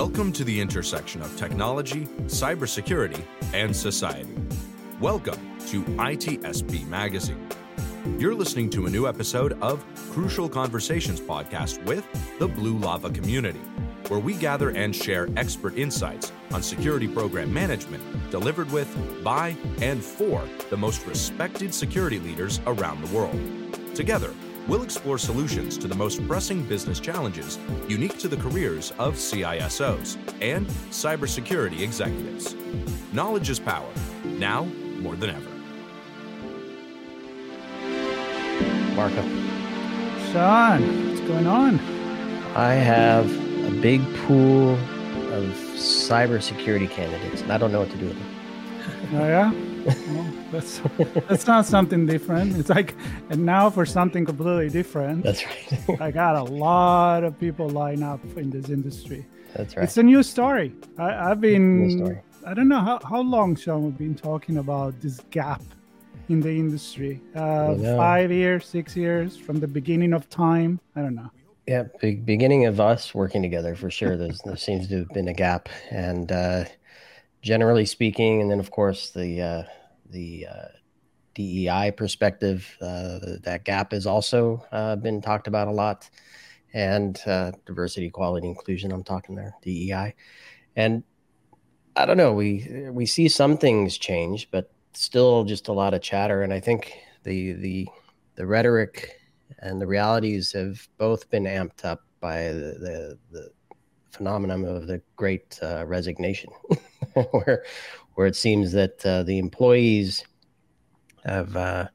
Welcome to the intersection of technology, cybersecurity, and society. Welcome to ITSP Magazine. You're listening to a new episode of Crucial Conversations podcast with the Blue Lava community, where we gather and share expert insights on security program management delivered with, by, and for the most respected security leaders around the world. Together, we'll explore solutions to the most pressing business challenges unique to the careers of CISOs and cybersecurity executives. Knowledge is power, now more than ever. Marco. Sean, what's going on? I have a big pool of cybersecurity candidates, and I don't know what to do with them. Oh yeah, well, that's that's not something different. It's like, and now for something completely different. That's right. I got a lot of people line up in this industry. That's right. It's a new story. I, have been. I don't know how, how long, Sean, we've been talking about this gap in the industry. Uh, five years, six years from the beginning of time. I don't know. Yeah, big beginning of us working together for sure. There's, there seems to have been a gap, and uh, generally speaking, and then of course the uh, the uh, DEI perspective, uh, that gap has also uh, been talked about a lot, and uh, diversity, equality, inclusion. I'm talking there, DEI, and I don't know. We we see some things change, but still just a lot of chatter. And I think the the the rhetoric and the realities have both been amped up by the the, the phenomenon of the Great uh, Resignation, where where it seems that uh, the employees have uh,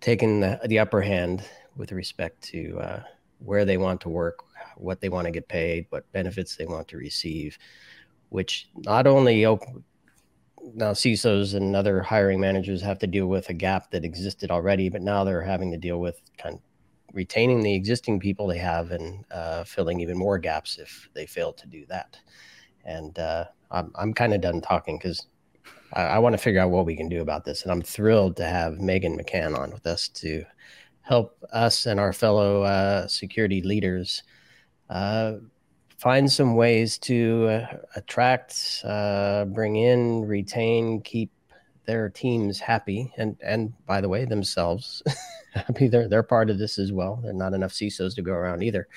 taken the, the, upper hand with respect to uh, where they want to work, what they want to get paid, what benefits they want to receive which not only op- now CISOs and other hiring managers have to deal with a gap that existed already, but now they're having to deal with kind of retaining the existing people they have and uh, filling even more gaps if they fail to do that. And uh, I'm, I'm kind of done talking because I, I want to figure out what we can do about this. And I'm thrilled to have Megan McCann on with us to help us and our fellow uh, security leaders uh, find some ways to uh, attract, uh, bring in, retain, keep their teams happy, and and by the way, themselves happy. They're they're part of this as well. There are not enough CISOs to go around either,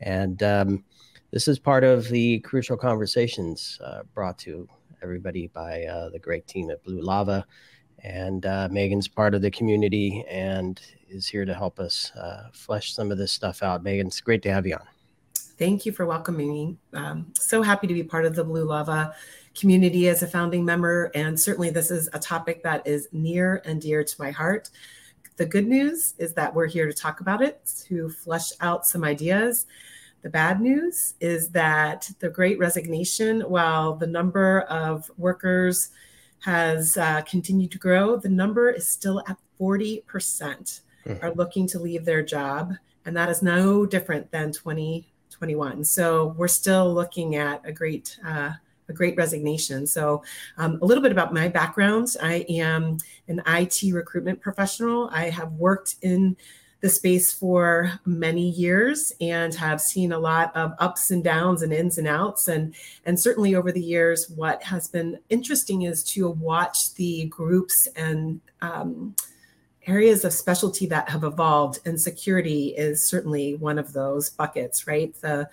and um, this is part of the crucial conversations uh, brought to everybody by uh, the great team at Blue Lava. And uh, Megan's part of the community and is here to help us uh, flesh some of this stuff out. Megan, it's great to have you on. Thank you for welcoming me. Um, so happy to be part of the Blue Lava community as a founding member. And certainly, this is a topic that is near and dear to my heart. The good news is that we're here to talk about it, to flesh out some ideas. The bad news is that the great resignation, while the number of workers has uh, continued to grow, the number is still at 40% mm. are looking to leave their job. And that is no different than 2021. So we're still looking at a great uh, a great resignation. So, um, a little bit about my background. I am an IT recruitment professional. I have worked in the space for many years and have seen a lot of ups and downs and ins and outs. And and certainly over the years what has been interesting is to watch the groups and um, areas of specialty that have evolved and security is certainly one of those buckets right? The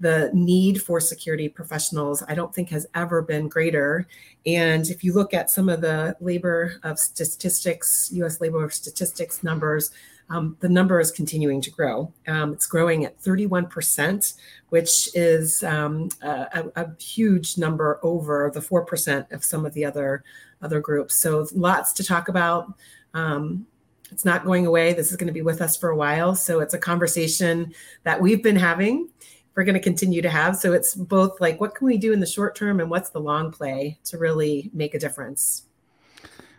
the need for security professionals i don't think has ever been greater. And if you look at some of the labor of statistics us labor of statistics numbers um, the number is continuing to grow. Um, it's growing at 31%, which is um, a, a, huge number over the 4% of some of the other other groups. So lots to talk about. Um, it's not going away. This is going to be with us for a while. So it's a conversation that we've been having. We're going to continue to have. So it's both like, what can we do in the short term and what's the long play to really make a difference?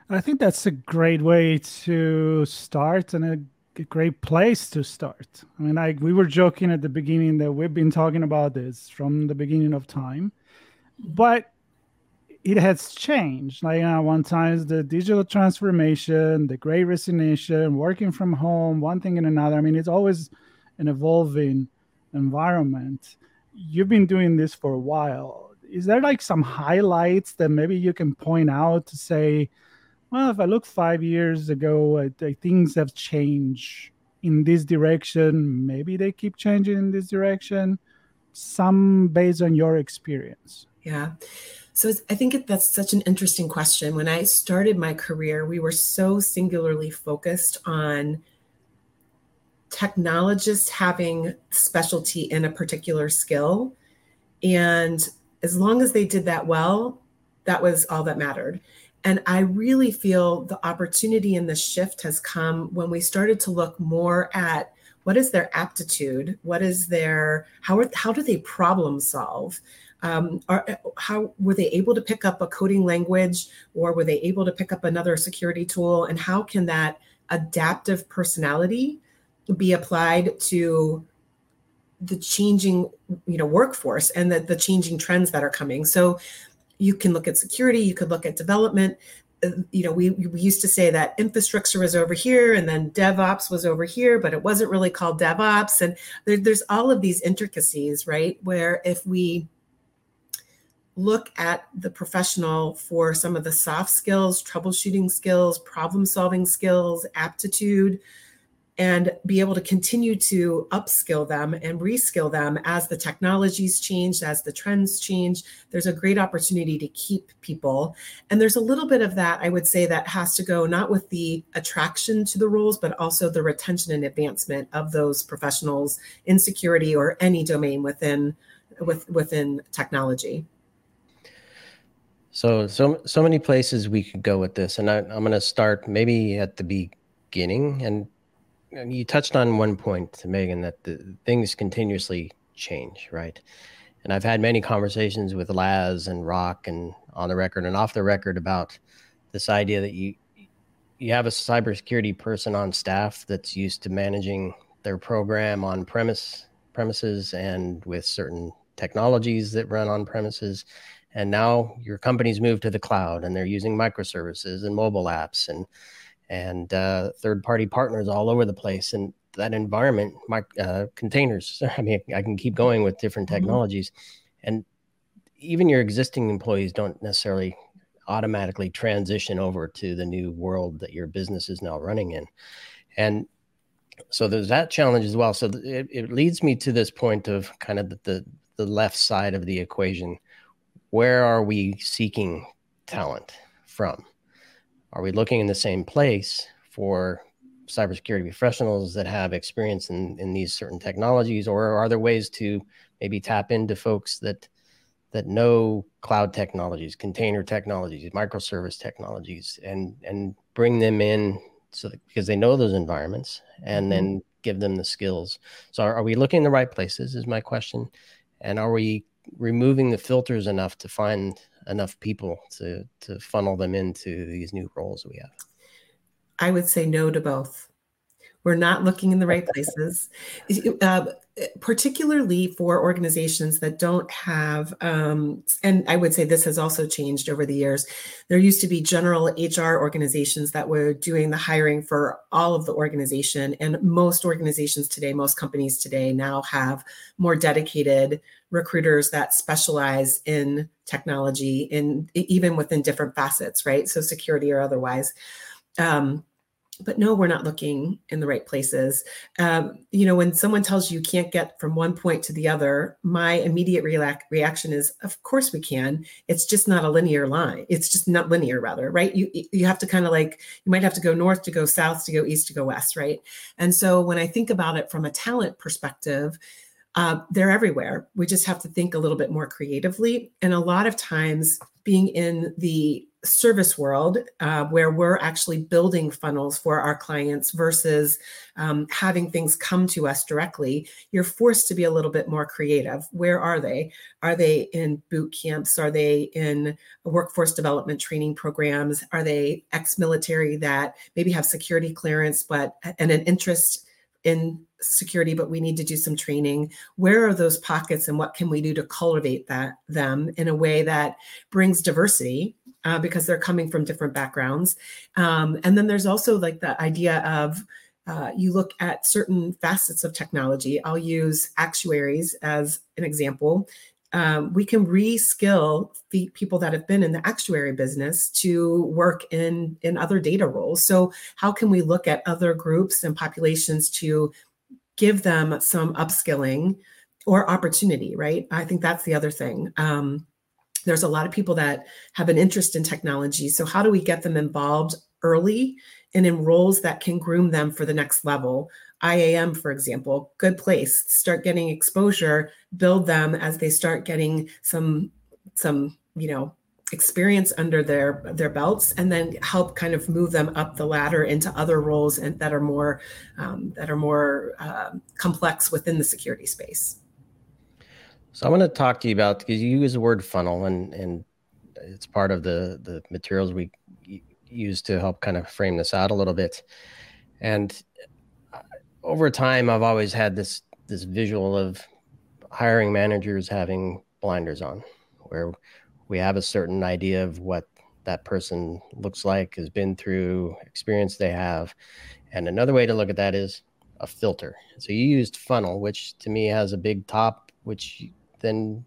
I think that's a great way to start and a great place to start. I mean, like we were joking at the beginning that we've been talking about this from the beginning of time, but it has changed. Like uh, one time, the digital transformation, the great resignation, working from home, one thing and another. I mean, it's always an evolving environment. you've been doing this for a while. Is there like some highlights that maybe you can point out to say, well, if I look five years ago, I, I, things have changed in this direction. Maybe they keep changing in this direction. Some based on your experience. Yeah. So I think that's such an interesting question. When I started my career, we were so singularly focused on technologists having specialty in a particular skill. And as long as they did that well, that was all that mattered. And I really feel the opportunity in the shift has come when we started to look more at what is their aptitude, what is their how are, how do they problem solve, um, are, how were they able to pick up a coding language or were they able to pick up another security tool, and how can that adaptive personality be applied to the changing you know workforce and the, the changing trends that are coming? So you can look at security you could look at development. Uh, you know we, we used to say that infrastructure was over here and then devops was over here but it wasn't really called devops. And there, there's all of these intricacies right where if we look at the professional for some of the soft skills troubleshooting skills problem solving skills aptitude and be able to continue to upskill them and reskill them as the technologies change, as the trends change. There's a great opportunity to keep people. And there's a little bit of that, I would say, that has to go not with the attraction to the roles, but also the retention and advancement of those professionals in security or any domain within with, within technology. So, so, so many places we could go with this, and I, I'm going to start maybe at the beginning and you touched on one point, Megan, that the things continuously change, right? And I've had many conversations with Laz and Rock and on the record and off the record about this idea that you you have a cybersecurity person on staff that's used to managing their program on premise premises and with certain technologies that run on premises and now your company's moved to the cloud and they're using microservices and mobile apps and and uh, third party partners all over the place. And that environment, my uh, containers, I mean, I can keep going with different mm-hmm. technologies. Mm-hmm. And even your existing employees don't necessarily automatically transition over to the new world that your business is now running in. And so there's that challenge as well. So it, it leads me to this point of kind of the, the, the left side of the equation. Where are we seeking talent from? Are we looking in the same place for cybersecurity professionals that have experience in, in these certain technologies, or are there ways to maybe tap into folks that that know cloud technologies, container technologies, microservice technologies, and and bring them in so that, because they know those environments, and mm-hmm. then give them the skills. So, are, are we looking in the right places? Is my question, and are we removing the filters enough to find enough people to to funnel them into these new roles we have? I would say no to both. We're not looking in the right places, uh, particularly for organizations that don't have. Um, and I would say this has also changed over the years. There used to be general HR organizations that were doing the hiring for all of the organization, and most organizations today, most companies today, now have more dedicated recruiters that specialize in technology in even within different facets right so security or otherwise um, but no we're not looking in the right places. Um, you know when someone tells you you can't get from one point to the other my immediate reaction is of course we can. It's just not a linear line. It's just not linear rather right? You you have to kind of like you might have to go north to go south to go east to go west right? And so when i think about it from a talent perspective uh, they're everywhere. We just have to think a little bit more creatively. And a lot of times, being in the service world uh, where we're actually building funnels for our clients versus um, having things come to us directly, you're forced to be a little bit more creative. Where are they? Are they in boot camps? Are they in workforce development training programs? Are they ex military that maybe have security clearance but and an interest in security but we need to do some training where are those pockets and what can we do to cultivate that them in a way that brings diversity uh, because they're coming from different backgrounds um, and then there's also like the idea of uh, you look at certain facets of technology. I'll use actuaries as an example. Um, we can reskill the people that have been in the actuary business to work in in other data roles. So how can we look at other groups and populations to give them some upskilling or opportunity? Right. I think that's the other thing. Um, there's a lot of people that have an interest in technology. So how do we get them involved early and in roles that can groom them for the next level. IAM, for example, good place. Start getting exposure, build them as they start getting some some, you know, experience under their their belts and then help kind of move them up the ladder into other roles and that are more um, that are more uh, complex within the security space so i want to talk to you about because you use the word funnel and and it's part of the the materials we use to help kind of frame this out a little bit. And uh, over time, I've always had this this visual of hiring managers having blinders on, where we have a certain idea of what that person looks like, has been through, experience they have. And another way to look at that is a filter. So you used funnel, which to me has a big top, which then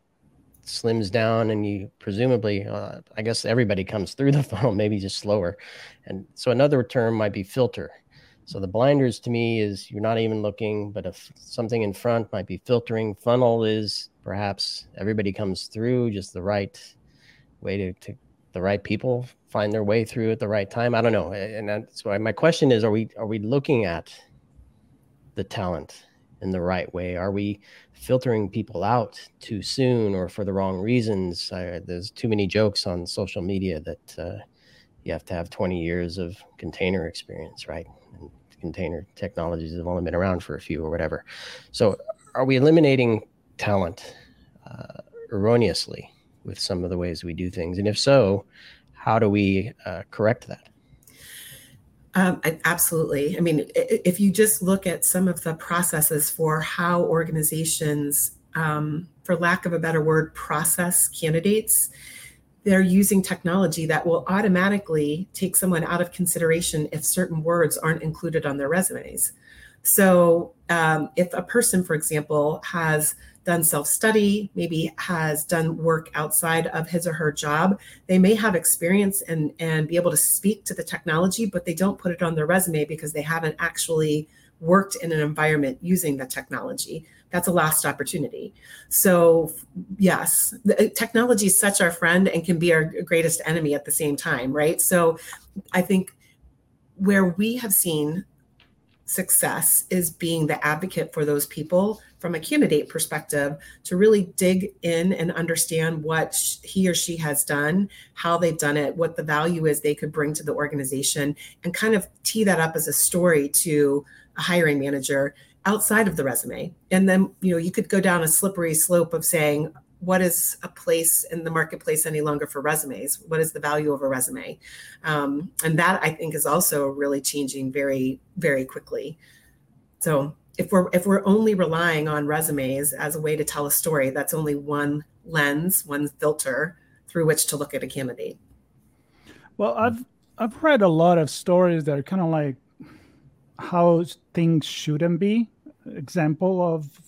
slims down and you presumably uh, i guess everybody comes through the funnel maybe just slower and so another term might be filter so the blinders to me is you're not even looking but if something in front might be filtering funnel is perhaps everybody comes through just the right way to, to the right people find their way through at the right time i don't know and that's why my question is are we are we looking at the talent in the right way? Are we filtering people out too soon or for the wrong reasons? I, there's too many jokes on social media that uh, you have to have 20 years of container experience, right? And container technologies have only been around for a few or whatever. So, are we eliminating talent uh, erroneously with some of the ways we do things? And if so, how do we uh, correct that? Um, absolutely. I mean, if you just look at some of the processes for how organizations, um, for lack of a better word, process candidates, they're using technology that will automatically take someone out of consideration if certain words aren't included on their resumes. So, um, if a person, for example, has done self study, maybe has done work outside of his or her job, they may have experience and, and be able to speak to the technology, but they don't put it on their resume because they haven't actually worked in an environment using the technology. That's a lost opportunity. So, yes, the, uh, technology is such our friend and can be our greatest enemy at the same time, right? So, I think where we have seen success is being the advocate for those people from a candidate perspective to really dig in and understand what he or she has done, how they've done it, what the value is they could bring to the organization, and kind of tee that up as a story to a hiring manager outside of the resume. And then, you know, you could go down a slippery slope of saying, what is a place in the marketplace any longer for resumes? What is the value of a resume? Um, and that I think is also really changing very, very quickly. So if we're if we're only relying on resumes as a way to tell a story, that's only one lens, one filter through which to look at a candidate. Well, I've I've read a lot of stories that are kind of like how things shouldn't be. Example of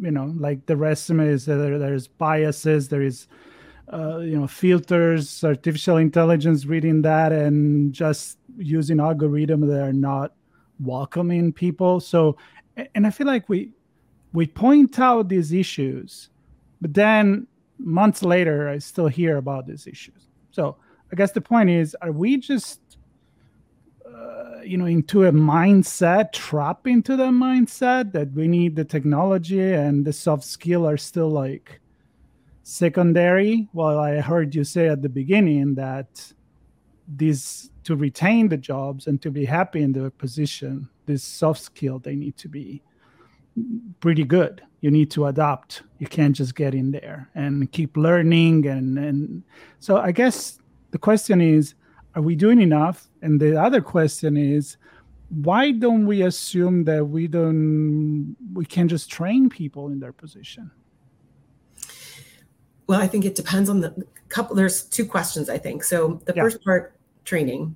you know like the resumes there, there's biases there is uh, you know filters artificial intelligence reading that and just using algorithm that are not welcoming people. So and i feel like we we point out these issues but then months later i still hear about these issues. So i guess the point is are we just uh, you know into a mindset trap into the mindset that we need the technology and the soft skill are still like secondary? Well i heard you say at the beginning that these to retain the jobs and to be happy in their position this soft skill they need to be pretty good you need to adapt you can't just get in there and keep learning and and so i guess the question is are we doing enough? And the other question is, why don't we assume that we don't we can just train people in their position? Well, I think it depends on the couple. There's two questions, I think. So the yeah. first part, training.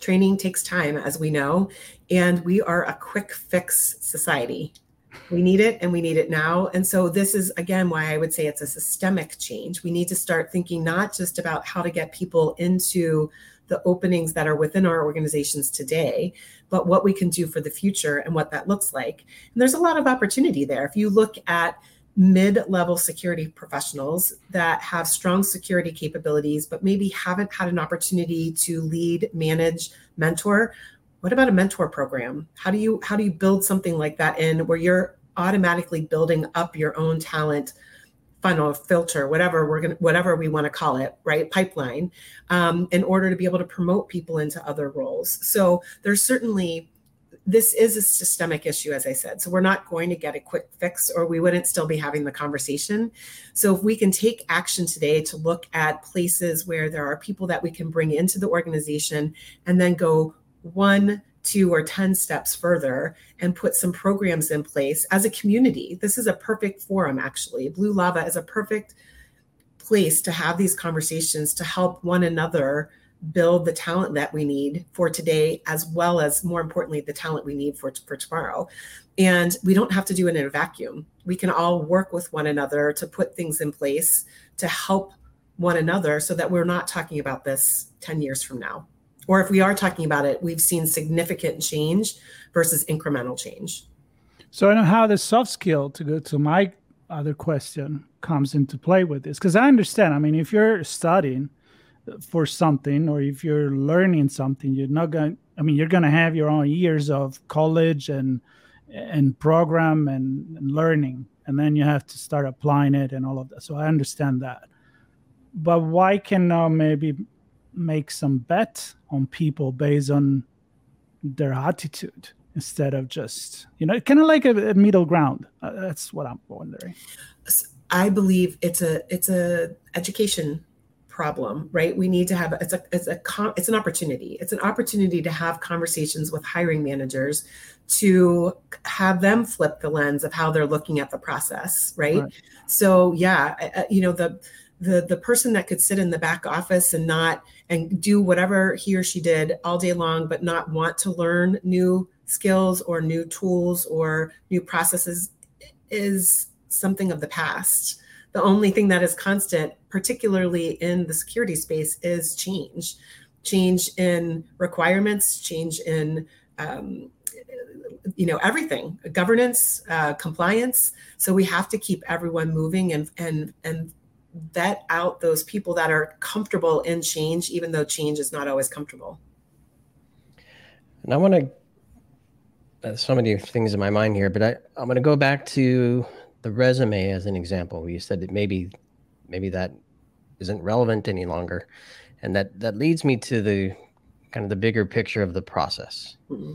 Training takes time, as we know, and we are a quick fix society. We need it and we need it now. And so, this is again why I would say it's a systemic change. We need to start thinking not just about how to get people into the openings that are within our organizations today, but what we can do for the future and what that looks like. And there's a lot of opportunity there. If you look at mid level security professionals that have strong security capabilities, but maybe haven't had an opportunity to lead, manage, mentor. What about a mentor program? How do you how do you build something like that in where you're automatically building up your own talent funnel filter whatever we're going to whatever we want to call it right pipeline um, in order to be able to promote people into other roles so there's certainly this is a systemic issue, as I said. So we're not going to get a quick fix, or we wouldn't still be having the conversation. So if we can take action today to look at places where there are people that we can bring into the organization and then go one, two, or 10 steps further and put some programs in place as a community, this is a perfect forum, actually. Blue Lava is a perfect place to have these conversations to help one another build the talent that we need for today as well as more importantly the talent we need for, for tomorrow. And we don't have to do it in a vacuum. We can all work with one another to put things in place to help one another so that we're not talking about this 10 years from now. Or if we are talking about it we've seen significant change versus incremental change. So i know how the soft skill to go to my other question comes into play with this because i understand. I mean if you're studying for something or if you're learning something you're not going i mean you're going to have your own years of college and and program and, and, learning and then you have to start applying it and all of that. So i understand that. But why can now maybe make some bet on people based on their attitude instead of just you know kind of like a, a middle ground? Uh, that's what i'm wondering. I believe it's a it's a education problem right? We need to have it's a it's a it's an opportunity. It's an opportunity to have conversations with hiring managers to have them flip the lens of how they're looking at the process right, right. so yeah you know the the the person that could sit in the back office and not and do whatever he or she did all day long but not want to learn new skills or new tools or new processes is something of the past. The only thing that is constant, particularly in the security space, is change. Change in requirements, change in um, you know everything governance uh, compliance. So we have to keep everyone moving and and and vet out those people that are comfortable in change even though change is not always comfortable. And i want to uh, so many things in my mind here but I, i'm going to go back to the resume as an example. You said that maybe maybe that isn't relevant any longer, and that that leads me to the kind of the bigger picture of the process, mm-hmm.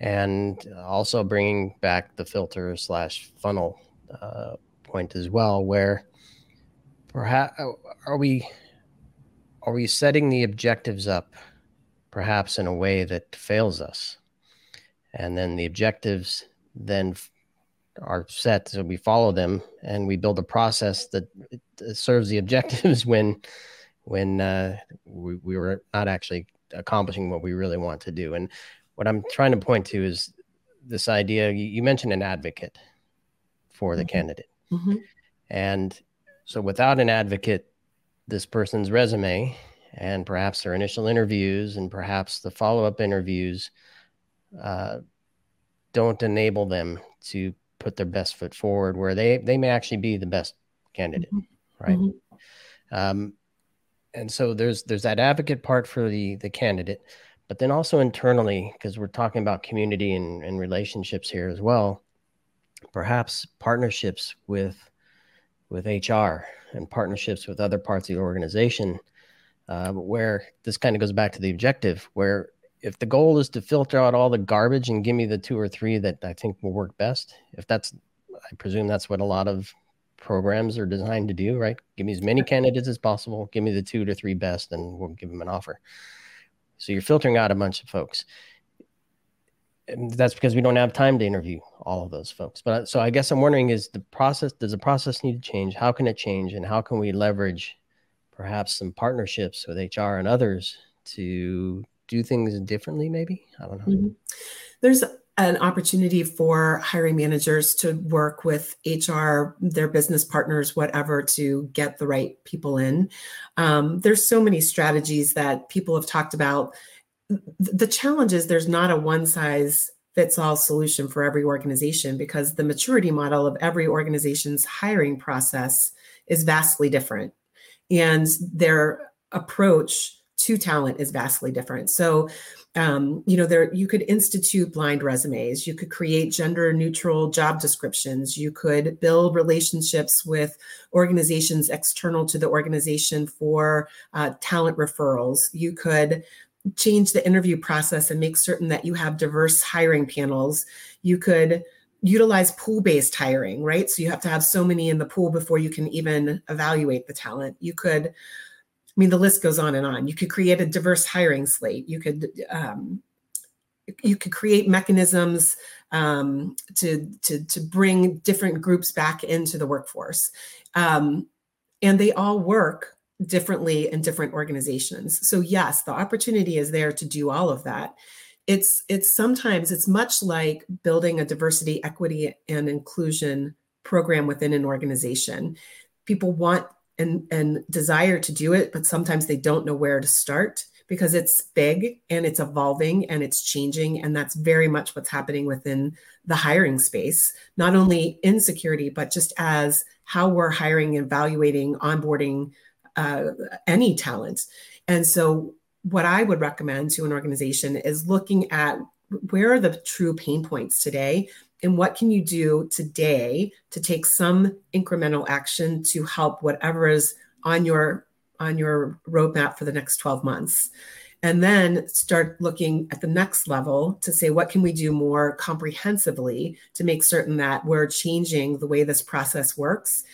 and also bringing back the filter slash funnel uh, point as well, where perhaps are we are we setting the objectives up perhaps in a way that fails us, and then the objectives then are set so we follow them and we build a process that serves the objectives when when uh, we, we were not actually accomplishing what we really want to do and what i'm trying to point to is this idea you, mentioned an advocate for the mm-hmm. candidate mm-hmm. and so without an advocate this person's resume and perhaps their initial interviews and perhaps the follow-up interviews uh, don't enable them to put their best foot forward where they they may actually be the best candidate mm-hmm. right mm-hmm. um, and so there's there's that advocate part for the the candidate but then also internally because we're talking about community and, and relationships here as well perhaps partnerships with with hr and partnerships with other parts of the organization uh, where this kind of goes back to the objective where if the goal is to filter out all the garbage and give me the two or three that I think will work best, if that's, I presume that's what a lot of programs are designed to do, right? Give me as many candidates as possible, give me the two to three best, and we'll give them an offer. So you're filtering out a bunch of folks. And that's because we don't have time to interview all of those folks. But uh, so I guess I'm wondering is the process, does the process need to change? How can it change? And how can we leverage perhaps some partnerships with HR and others to do things differently maybe? I don't know. Mm-hmm. there's an opportunity for hiring managers to work with hr their business partners whatever to get the right people in. Um, there's so many strategies that people have talked about. The challenge is there's not a one size fits all solution for every organization because the maturity model of every organization's hiring process is vastly different. And their approach to talent is vastly different so um, you know there you could institute blind resumes you could create gender neutral job descriptions you could build relationships with organizations external to the organization for uh, talent referrals you could change the interview process and make certain that you have diverse hiring panels. You could utilize pool based hiring, right? So you have to have so many in the pool before you can even evaluate the talent. You could, mean, the list goes on and on. You could create a diverse hiring slate. You could, um, you could create mechanisms um, to, to, to bring different groups back into the workforce. Um, and they all work differently in different organizations. So yes, the opportunity is there to do all of that. It's it's sometimes it's much like building a diversity, equity and inclusion program within an organization. People want and and desire to do it, but sometimes they don't know where to start because it's big and it's evolving and it's changing and that's very much what's happening within the hiring space not only in security but just as how we're hiring evaluating onboarding uh, any talent. And so, what I would recommend to an organization is looking at where are the true pain points today and what can you do today to take some incremental action to help whatever is on your on your roadmap for the next 12 months and then start looking at the next level to say what can we do more comprehensively to make certain that we're changing the way this process works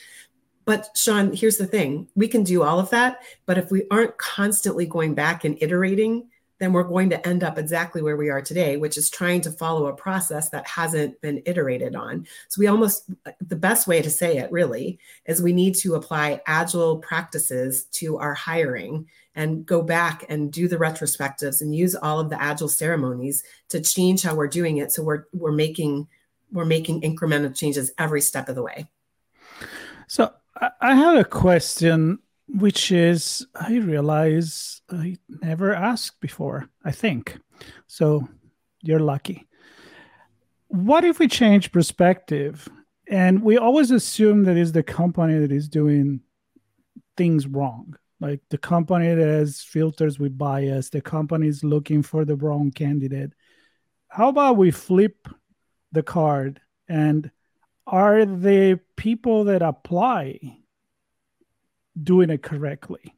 but Sean, here's the thing we can do all of that. But if we aren't constantly going back and iterating, then we're going to end up exactly where we are today, which is trying to follow a process that hasn't been iterated on. So, we almost, the best way to say it really is we need to apply agile practices to our hiring and go back and do the retrospectives and use all of the agile ceremonies to change how we're doing it. So, we're, we're making, we're making incremental changes every step of the way. So, I have a question, which is I realize I never asked before, I think. So you're lucky. What if we change perspective and we always assume that it's the company that is doing things wrong? Like the company that has filters with bias, the company is looking for the wrong candidate. How about we flip the card and are the people that apply doing it correctly?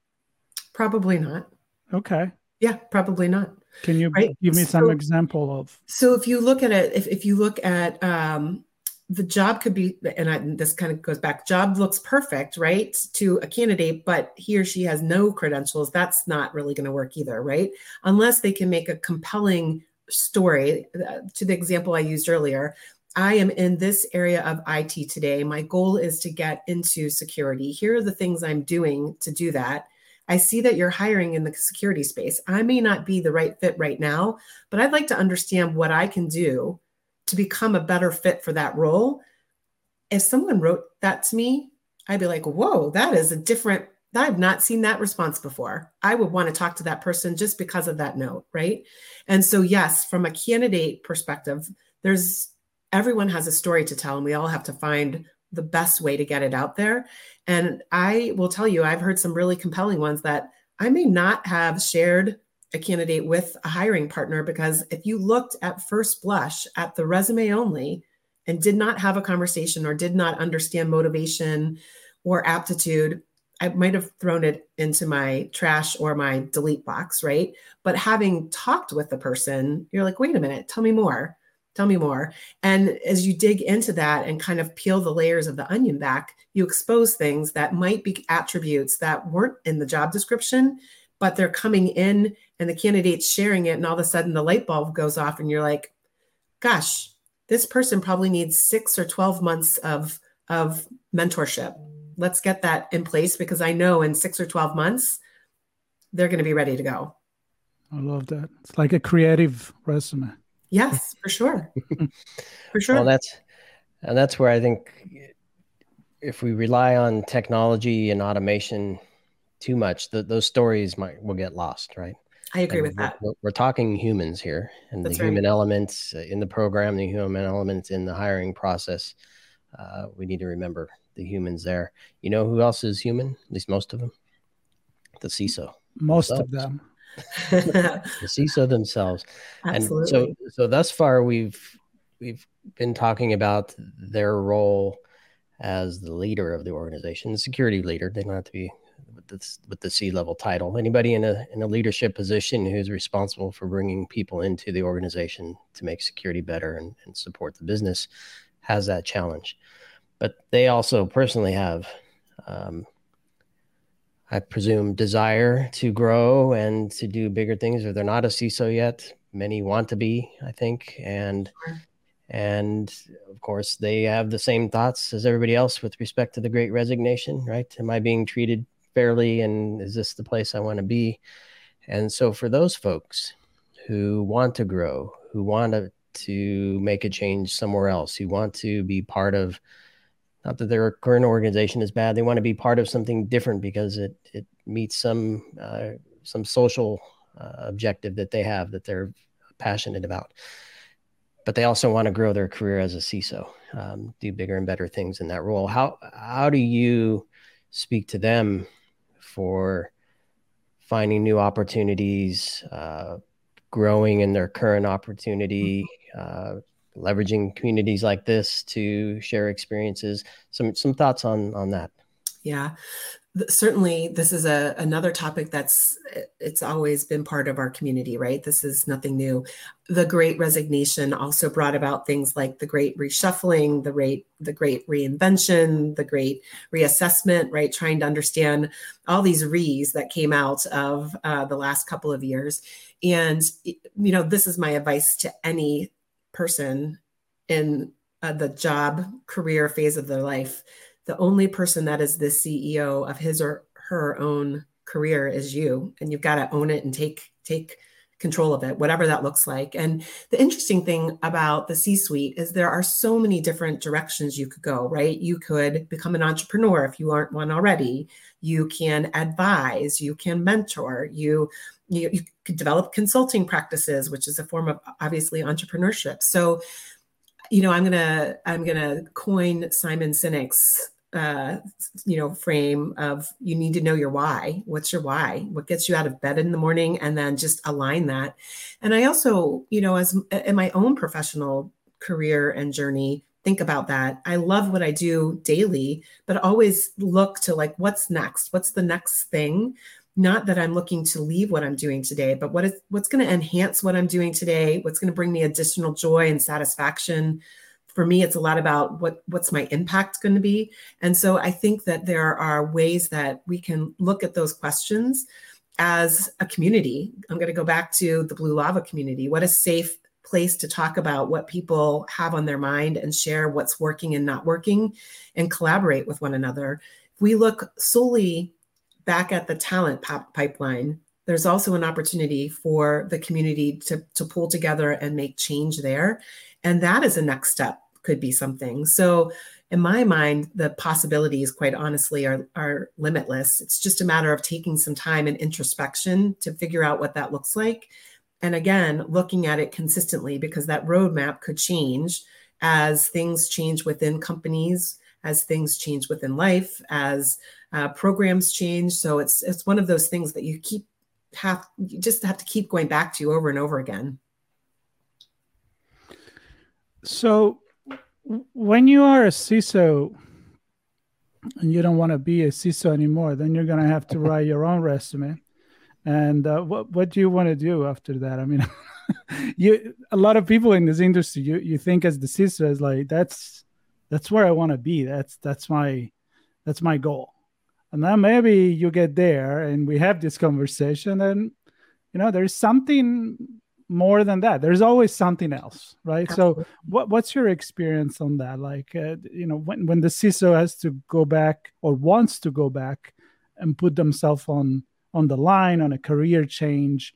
Probably not. Okay. Yeah, probably not. Can you right? give me so, some example of? So if you look at it, if, if you look at um, the job could be, and I, this kind of goes back, job looks perfect, right, to a candidate, but he or she has no credentials. That's not really going to work either, right? Unless they can make a compelling story. Uh, to the example I used earlier, I am in this area of IT today. My goal is to get into security. Here are the things I'm doing to do that. I see that you're hiring in the security space. I may not be the right fit right now, but I'd like to understand what I can do to become a better fit for that role. If someone wrote that to me, I'd be like, whoa, that is a different, I've not seen that response before. I would want to talk to that person just because of that note, right? And so, yes, from a candidate perspective, there's everyone has a story to tell and we all have to find the best way to get it out there and i will tell you i've heard some really compelling ones that i may not have shared a candidate with a hiring partner because if you looked at first blush at the resume only and did not have a conversation or did not understand motivation or aptitude I might have thrown it into my trash or my delete box, right? But having talked with the person, you're like, wait a minute, tell me more. Tell me more. And as you dig into that and kind of peel the layers of the onion back, you expose things that might be attributes that weren't in the job description, but they're coming in and the candidate's sharing it. And all of a sudden the light bulb goes off and you're like, gosh, this person probably needs six or 12 months of, of mentorship. Let's get that in place because I know in six or 12 months, they're going to be ready to go. I love that. It's like a creative resume. Yes, for sure. for sure. Well, that's and that's where I think if we rely on technology and automation too much, the, those stories might will get lost, right? I agree And with that. We're, we're talking humans here, and That's the right. human elements uh, in the program, the human elements in the hiring process. Uh, we need to remember the humans there. You know who else is human? At least most of them. The CISO, Most of Themselves. Them. the CISO themselves. Absolutely. And so, so thus far, we've we've been talking about their role as the leader of the organization, the security leader. They don't have to be with the, with the C level title. Anybody in a in a leadership position who's responsible for bringing people into the organization to make security better and, and support the business has that challenge. But they also personally have. Um, I presume desire to grow and to do bigger things, or they're not a CISO yet. Many want to be, I think, and and of course they have the same thoughts as everybody else with respect to the Great Resignation. Right? Am I being treated fairly, and is this the place I want to be? And so, for those folks who want to grow, who want to to make a change somewhere else, who want to be part of not that their current organization is bad. They want to be part of something different because it it meets some uh, some social uh, objective that they have that they're passionate about. But they also want to grow their career as a CISO, um, do bigger and better things in that role. How how do you speak to them for finding new opportunities, uh, growing in their current opportunity, uh, leveraging communities like this to share experiences? Some some thoughts on on that. Yeah, certainly. This is a another topic that's it's always been part of our community, right? This is nothing new. The Great Resignation also brought about things like the Great Reshuffling, the great the Great Reinvention, the Great Reassessment, right? Trying to understand all these re's that came out of uh, the last couple of years, and you know, this is my advice to any person in uh, the job career phase of their life the only person that is the CEO of his or her own career is you, and you've got to own it and take take control of it, whatever that looks like. And the interesting thing about the C-suite is there are so many different directions you could go, right? You could become an entrepreneur if you aren't one already. You can advise, you can mentor, you you, you could develop consulting practices, which is a form of obviously entrepreneurship. So you know i'm gonna i'm gonna coin simon sinek's uh you know frame of you need to know your why. What's your why? What gets you out of bed in the morning? And then just align that. And i also you know as in my own professional career and journey think about that. I love what i do daily but always look to like what's next? What's the next thing not that i'm looking to leave what i'm doing today but what is what's going to enhance what i'm doing today? What's going to bring me additional joy and satisfaction? For me it's a lot about what what's my impact going to be. And so i think that there are ways that we can look at those questions as a community. I'm going to go back to the blue lava community. What a safe place to talk about what people have on their mind and share what's working and not working and collaborate with one another. If we look solely back at the talent pipeline there's also an opportunity for the community to, to pull together and make change there. And that is a next step could be something. So in my mind the possibilities quite honestly are, are limitless. It's just a matter of taking some time and introspection to figure out what that looks like. And again looking at it consistently because that roadmap could change as things change within companies as things change within life as uh, programs change so it's it's one of those things that you keep have you just have to keep going back to over and over again So, when you are a CISO and you don't want to be a CISO anymore, then you're going to have to write your own resume. And uh, what what do you want to do after that? I mean, you a lot of people in this industry, you you think as the CISO is like that's that's where I want to be. That's that's my that's my goal. And then maybe you get there and we have this conversation, and you know there's something more than that. There's always something else, right? So what what's your experience on that like uh, you know when when the ciso has to go back or wants to go back and put themselves on on the line on a career change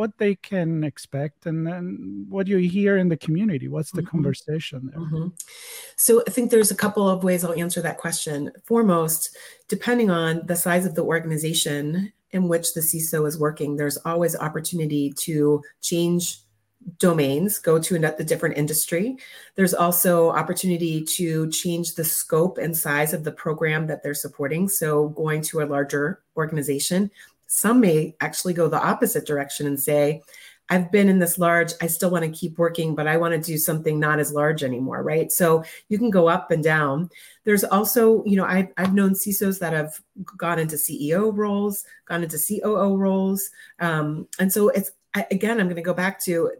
what they can expect and then what you hear in the community what's the mm-hmm. conversation there mm-hmm. so i think there's a couple of ways i'll answer that question foremost depending on the size of the organization in which the ciso is working there's always opportunity to change domains go to a different industry there's also opportunity to change the scope and size of the program that they're supporting so going to a larger organization some may actually go the opposite direction and say i've been in this large i still want to keep working but i want to do something not as large anymore right? So you can go up and down. There's also you know i've, I've known cisos that have gone into ceo roles gone into coo roles. Um, and so it's again i'm going to go back to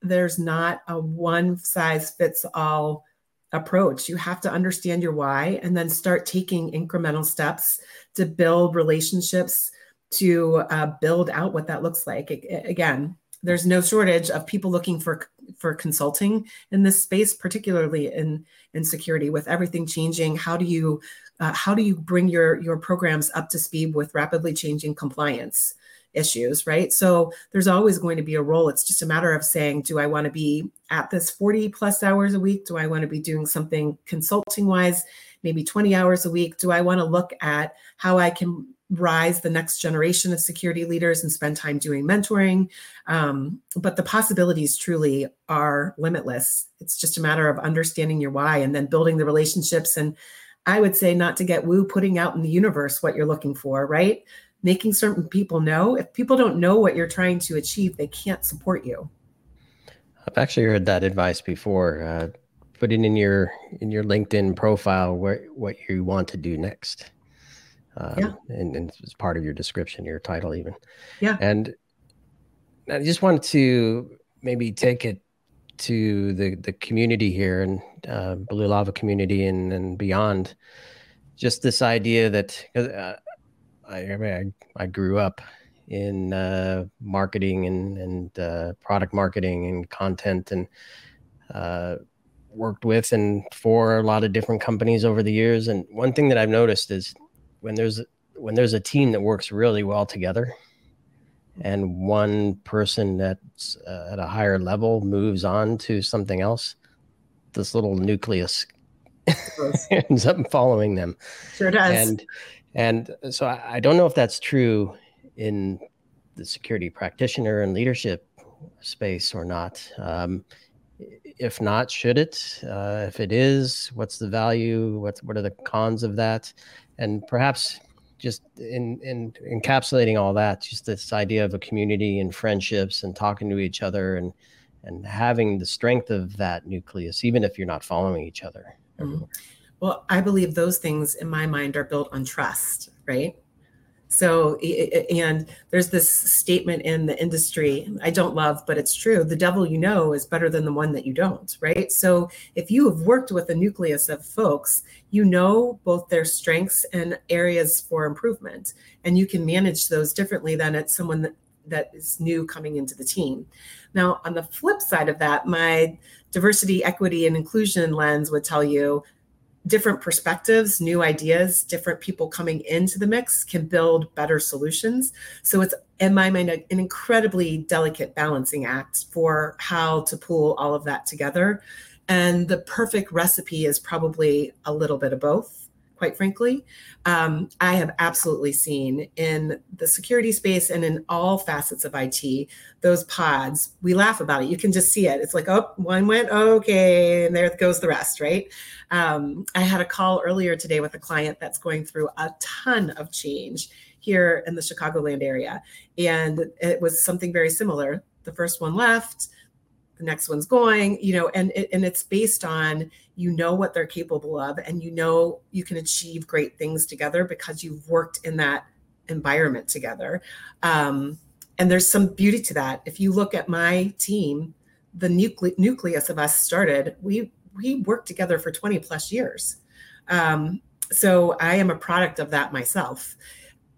there's not a one size fits all approach. You have to understand your why and then start taking incremental steps to build relationships, to uh, build out what that looks like. again, there's no shortage of people looking for for consulting in this space, particularly in in security. With everything changing, how do you uh, how do you bring your your programs up to speed with rapidly changing compliance? issues, right? So there's always going to be a role. It's just a matter of saying, do I want to be at this 40 plus hours a week? Do I want to be doing something consulting wise, maybe 20 hours a week? Do I want to look at how I can rise the next generation of security leaders and spend time doing mentoring? Um, but the possibilities truly are limitless. It's just a matter of understanding your why and then building the relationships. And I would say, not to get woo, putting out in the universe what you're looking for, right? making certain people know. If people don't know what you're trying to achieve, they can't support you. I've actually heard that advice before. Uh, put it in your in your LinkedIn profile where what you want to do next. Um, yeah. and, and it's part of your description, your title even. Yeah. And I just wanted to maybe take it to the the community here and uh, Blue Lava community and and beyond. Just this idea that uh, I, I mean, I, I grew up in uh, marketing and and uh, product marketing and content and uh, worked with and for a lot of different companies over the years. And one thing that I've noticed is when there's when there's a team that works really well together, and one person that's uh, at a higher level moves on to something else, this little nucleus ends up following them. Sure does. And and so I, I don't know if that's true in the security practitioner and leadership space or not. Um, if not, should it? Uh, if it is, what's the value? What's what are the cons of that? And perhaps just in, in encapsulating all that, just this idea of a community and friendships and talking to each other and and having the strength of that nucleus, even if you're not following each other. Mm-hmm. Well, I believe those things in my mind are built on trust, right? So, and there's this statement in the industry I don't love, but it's true. The devil you know is better than the one that you don't, right? So, if you have worked with a nucleus of folks, you know both their strengths and areas for improvement, and you can manage those differently than it's someone that, that is new coming into the team. Now, on the flip side of that, my diversity, equity, and inclusion lens would tell you different perspectives, new ideas, different people coming into the mix can build better solutions. So it's, in my mind, an incredibly delicate balancing act for how to pull all of that together. And the perfect recipe is probably a little bit of both quite frankly. Um, I have absolutely seen in the security space and in all facets of IT, those pods, we laugh about it. You can just see it. It's like, oh, one went, okay, and there goes the rest, right? Um, I had a call earlier today with a client that's going through a ton of change here in the Chicagoland area. And it was something very similar. The first one left, the next one's going you know and and it's based on you know what they're capable of and you know you can achieve great things together because you've worked in that environment together. Um, and there's some beauty to that. If you look at my team the nucle- nucleus of us started we we worked together for 20 plus years. Um, so i am a product of that myself.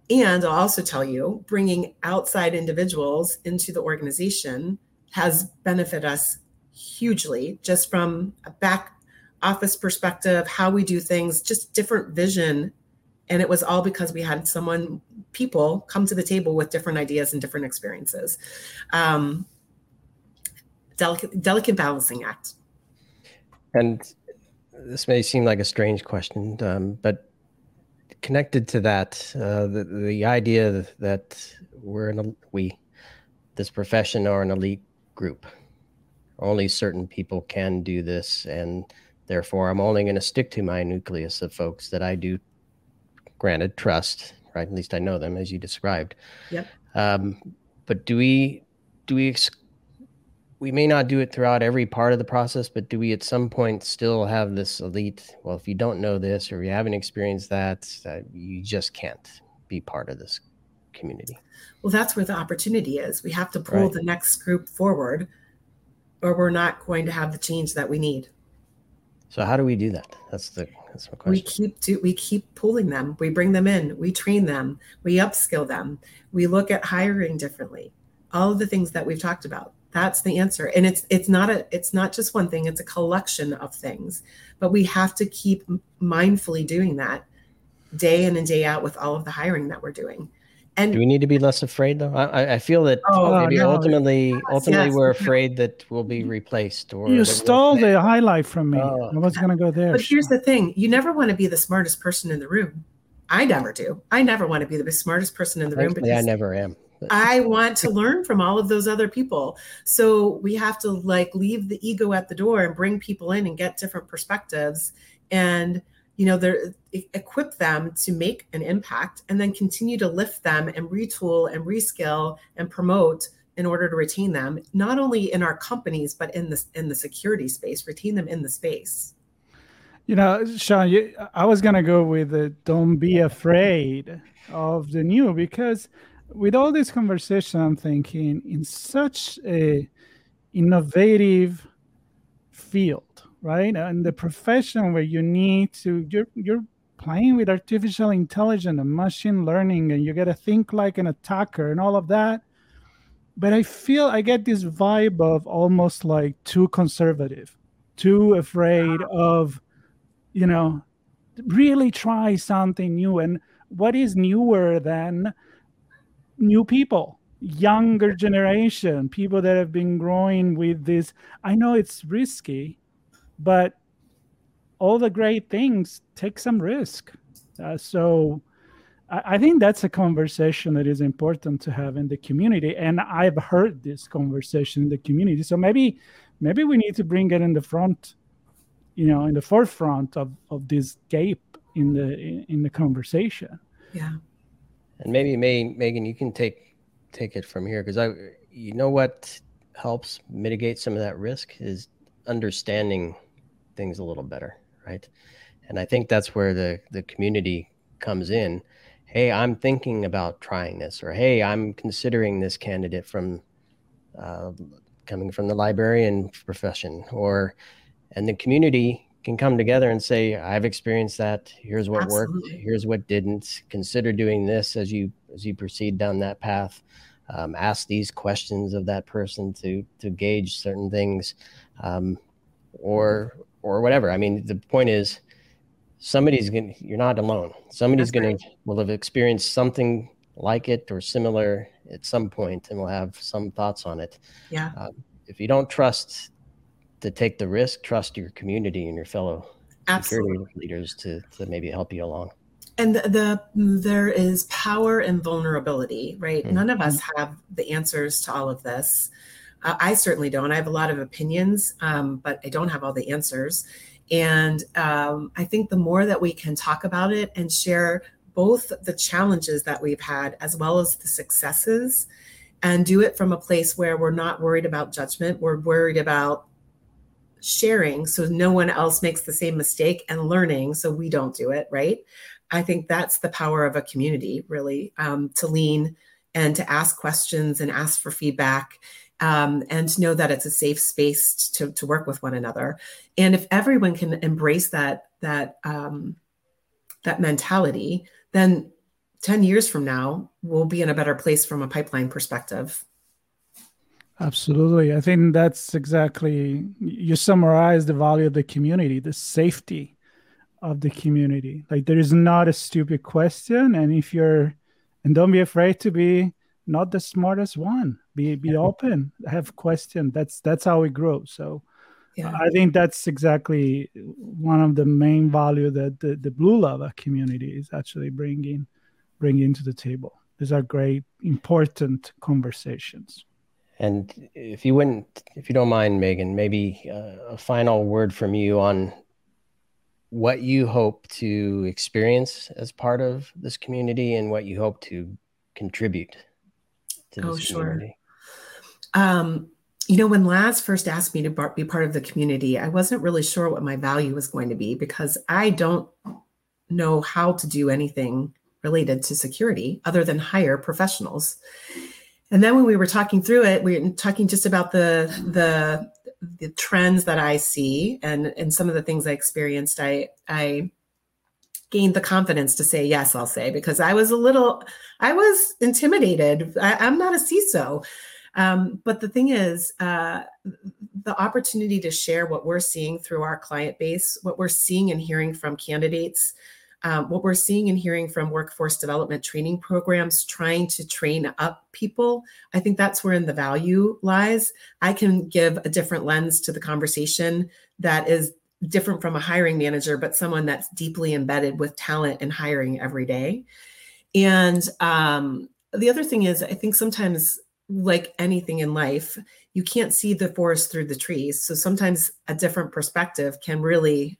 And i'll also tell you bringing outside individuals into the organization has benefited us hugely just from a back office perspective, how we do things, just different vision And it was all because we had someone, people come to the table with different ideas and different experiences. Um, delicate, delicate balancing act. And this may seem like a strange question, um, but connected to that, uh, the, the idea that we're in a, we, this profession are an elite group. Only certain people can do this, and therefore I'm only going to stick to my nucleus of folks that I do, granted, trust. Right, at least I know them as you described. Yep. Um, but do we do we ex- we may not do it throughout every part of the process, but do we at some point still have this elite? Well, if you don't know this or you haven't experienced that, uh, you just can't be part of this community. Well, that's where the opportunity is. We have to pull right. the next group forward, or we're not going to have the change that we need. So, how do we do that? That's the that's my question. We keep do, we keep pulling them. We bring them in. We train them. We upskill them. We look at hiring differently. All of the things that we've talked about that's the answer and it's it's not a it's not just one thing it's a collection of things but we have to keep mindfully doing that day in and day out with all of the hiring that we're doing and do we need to be less afraid though i, I feel that oh, oh, maybe no. ultimately yes, ultimately yes. we're afraid that we'll be replaced or you stole we'll... the highlight from me oh. i was going to go there but here's the thing you never want to be the smartest person in the room I never do. I never want to be the smartest person in the Thankfully, room. I never am. I want to learn from all of those other people. So we have to like leave the ego at the door and bring people in and get different perspectives and you know they're equip them to make an impact and then continue to lift them and retool and reskill and promote in order to retain them not only in our companies but in the in the security space retain them in the space. You know sean you, i was going to go with the don't be afraid of the new because with all this conversation, I'm thinking in such a innovative field, right? And the profession where you need to you're you're playing with artificial intelligence and machine learning, and you got to think like an attacker and all of that. But I feel I get this vibe of almost like too conservative, too afraid of, you know, really try something new. And what is newer than new people younger generation people that have been growing with this i know it's risky but all the great things take some risk. Uh, so I, I think that's a conversation that is important to have in the community. And i've heard this conversation in the community. So maybe maybe we need to bring it in the front you know in the forefront of of this gap in the in, in the conversation. Yeah. And maybe May, Megan, you can take take it from here because I, you know, what helps mitigate some of that risk is understanding things a little better, right? And I think that's where the the community comes in. Hey, I'm thinking about trying this, or hey, I'm considering this candidate from uh, coming from the librarian profession, or and the community can come together and say i've experienced that here's what Absolutely. worked here's what didn't consider doing this as you as you proceed down that path um, ask these questions of that person to to gauge certain things um, or or whatever i mean the point is somebody's gonna you're not alone somebody's That's gonna will have experienced something like it or similar at some point and will have some thoughts on it yeah um, if you don't trust to take the risk, trust your community and your fellow Absolutely. security leaders to, to maybe help you along. And the, the there is power and vulnerability, right? Mm-hmm. None of us have the answers to all of this. Uh, I certainly don't. I have a lot of opinions, um, but I don't have all the answers. And um, I think the more that we can talk about it and share both the challenges that we've had as well as the successes, and do it from a place where we're not worried about judgment, we're worried about sharing so no one else makes the same mistake and learning so we don't do it right i think that's the power of a community really um, to lean and to ask questions and ask for feedback um, and know that it's a safe space to, to work with one another and if everyone can embrace that that um, that mentality then 10 years from now we'll be in a better place from a pipeline perspective Absolutely. I think that's exactly, you summarize the value of the community, the safety of the community. Like there is not a stupid question, and if you're and don't be afraid to be not the smartest one. Be be open, have question. That's that's how we grow. So yeah. I think that's exactly one of the main value that the, the Blue Lava community is actually bringing bringing to the table. These are great, important conversations. And if you wouldn't, if you don't mind, Megan, maybe uh, a final word from you on what you hope to experience as part of this community and what you hope to contribute to this oh, sure. Um, you know, when Laz first asked me to be part of the community, I wasn't really sure what my value was going to be because I don't know how to do anything related to security other than hire professionals. And then when we were talking through it, we were talking just about the the the trends that I see and and some of the things I experienced. I I gained the confidence to say yes. I'll say because I was a little I was intimidated. I, am not a CISO. Um, but the thing is, uh, the opportunity to share what we're seeing through our client base, what we're seeing and hearing from candidates, um, what we're seeing and hearing from workforce development training programs trying to train up people i think that's where in the value lies. I can give a different lens to the conversation that is different from a hiring manager but someone that's deeply embedded with talent and hiring every day. And um, the other thing is i think sometimes like anything in life you can't see the forest through the trees. So sometimes a different perspective can really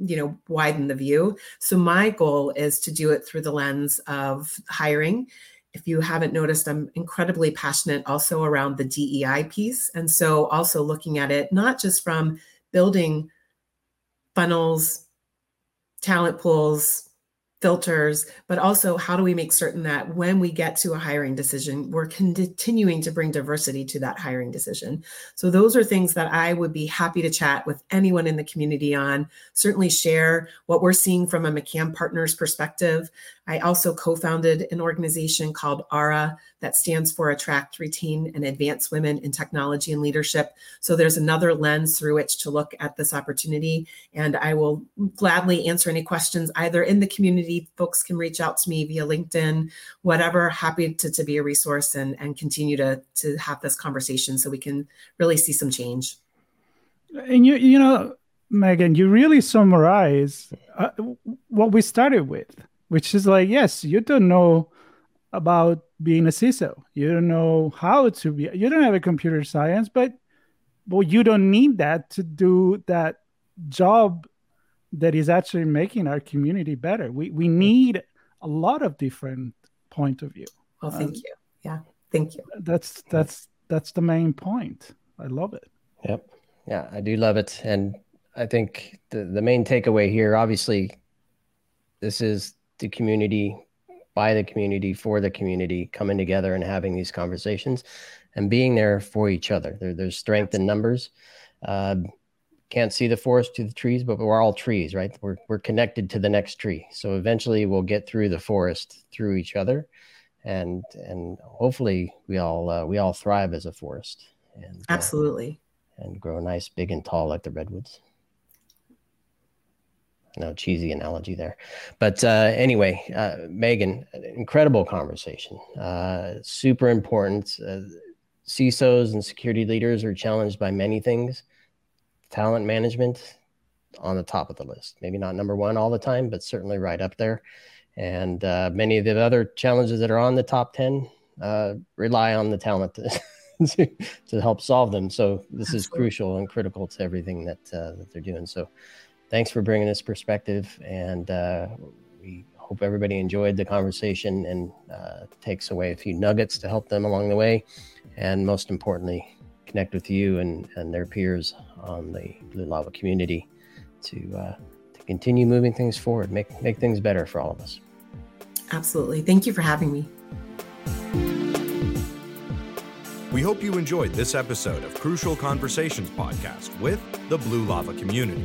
you know widen the view. So my goal is to do it through the lens of hiring. If you haven't noticed i'm incredibly passionate also around the dei piece. And so also looking at it not just from building funnels talent pools filters, but also how do we make certain that when we get to a hiring decision, we're continuing to bring diversity to that hiring decision. So, those are things that I would be happy to chat with anyone in the community on. Certainly, share what we're seeing from a McCam Partners perspective. I also co founded an organization called ARA that stands for Attract, Retain, and Advance Women in Technology and Leadership. So there's another lens through which to look at this opportunity. And I will gladly answer any questions either in the community. Folks can reach out to me via LinkedIn, whatever. Happy to, to be a resource and, and continue to, to have this conversation so we can really see some change. And you, you know, Megan, you really summarize uh, what we started with which is like, yes, you don't know about being a CISO. You don't know how to be. You don't have a computer science, but well, you don't need that to do that job that is actually making our community better. We we need a lot of different point of view. Well, thank um, you. Yeah, thank you. That's that's that's the main point. I love it. Yep. Yeah, I do love it, and I think the the main takeaway here, obviously, this is the community, by the community, for the community, coming together and having these conversations and being there for each other. There, there's strength in numbers. Uh, can't see the forest to the trees, but we're all trees, right? We're, we're connected to the next tree. So eventually we'll get through the forest through each other. And, and hopefully we all, uh, we all thrive as a forest and absolutely uh, and grow nice, big and tall like the redwoods no cheesy analogy there. But uh, anyway uh, megan incredible conversation. Uh, super important. Uh, cisos and security leaders are challenged by many things. Talent management on the top of the list. Maybe not number one all the time but certainly right up there. And uh, many of the other challenges that are on the top 10 uh, rely on the talent to, to help solve them. So this Absolutely. is crucial and critical to everything that, that they're doing. So thanks for bringing this perspective. And uh, we hope everybody enjoyed the conversation and uh, takes away a few nuggets to help them along the way. And most importantly, connect with you and, and their peers on the Blue Lava community to, uh, to continue moving things forward, make, make things better for all of us. Absolutely. Thank you for having me. We hope you enjoyed this episode of Crucial Conversations podcast with the Blue Lava community.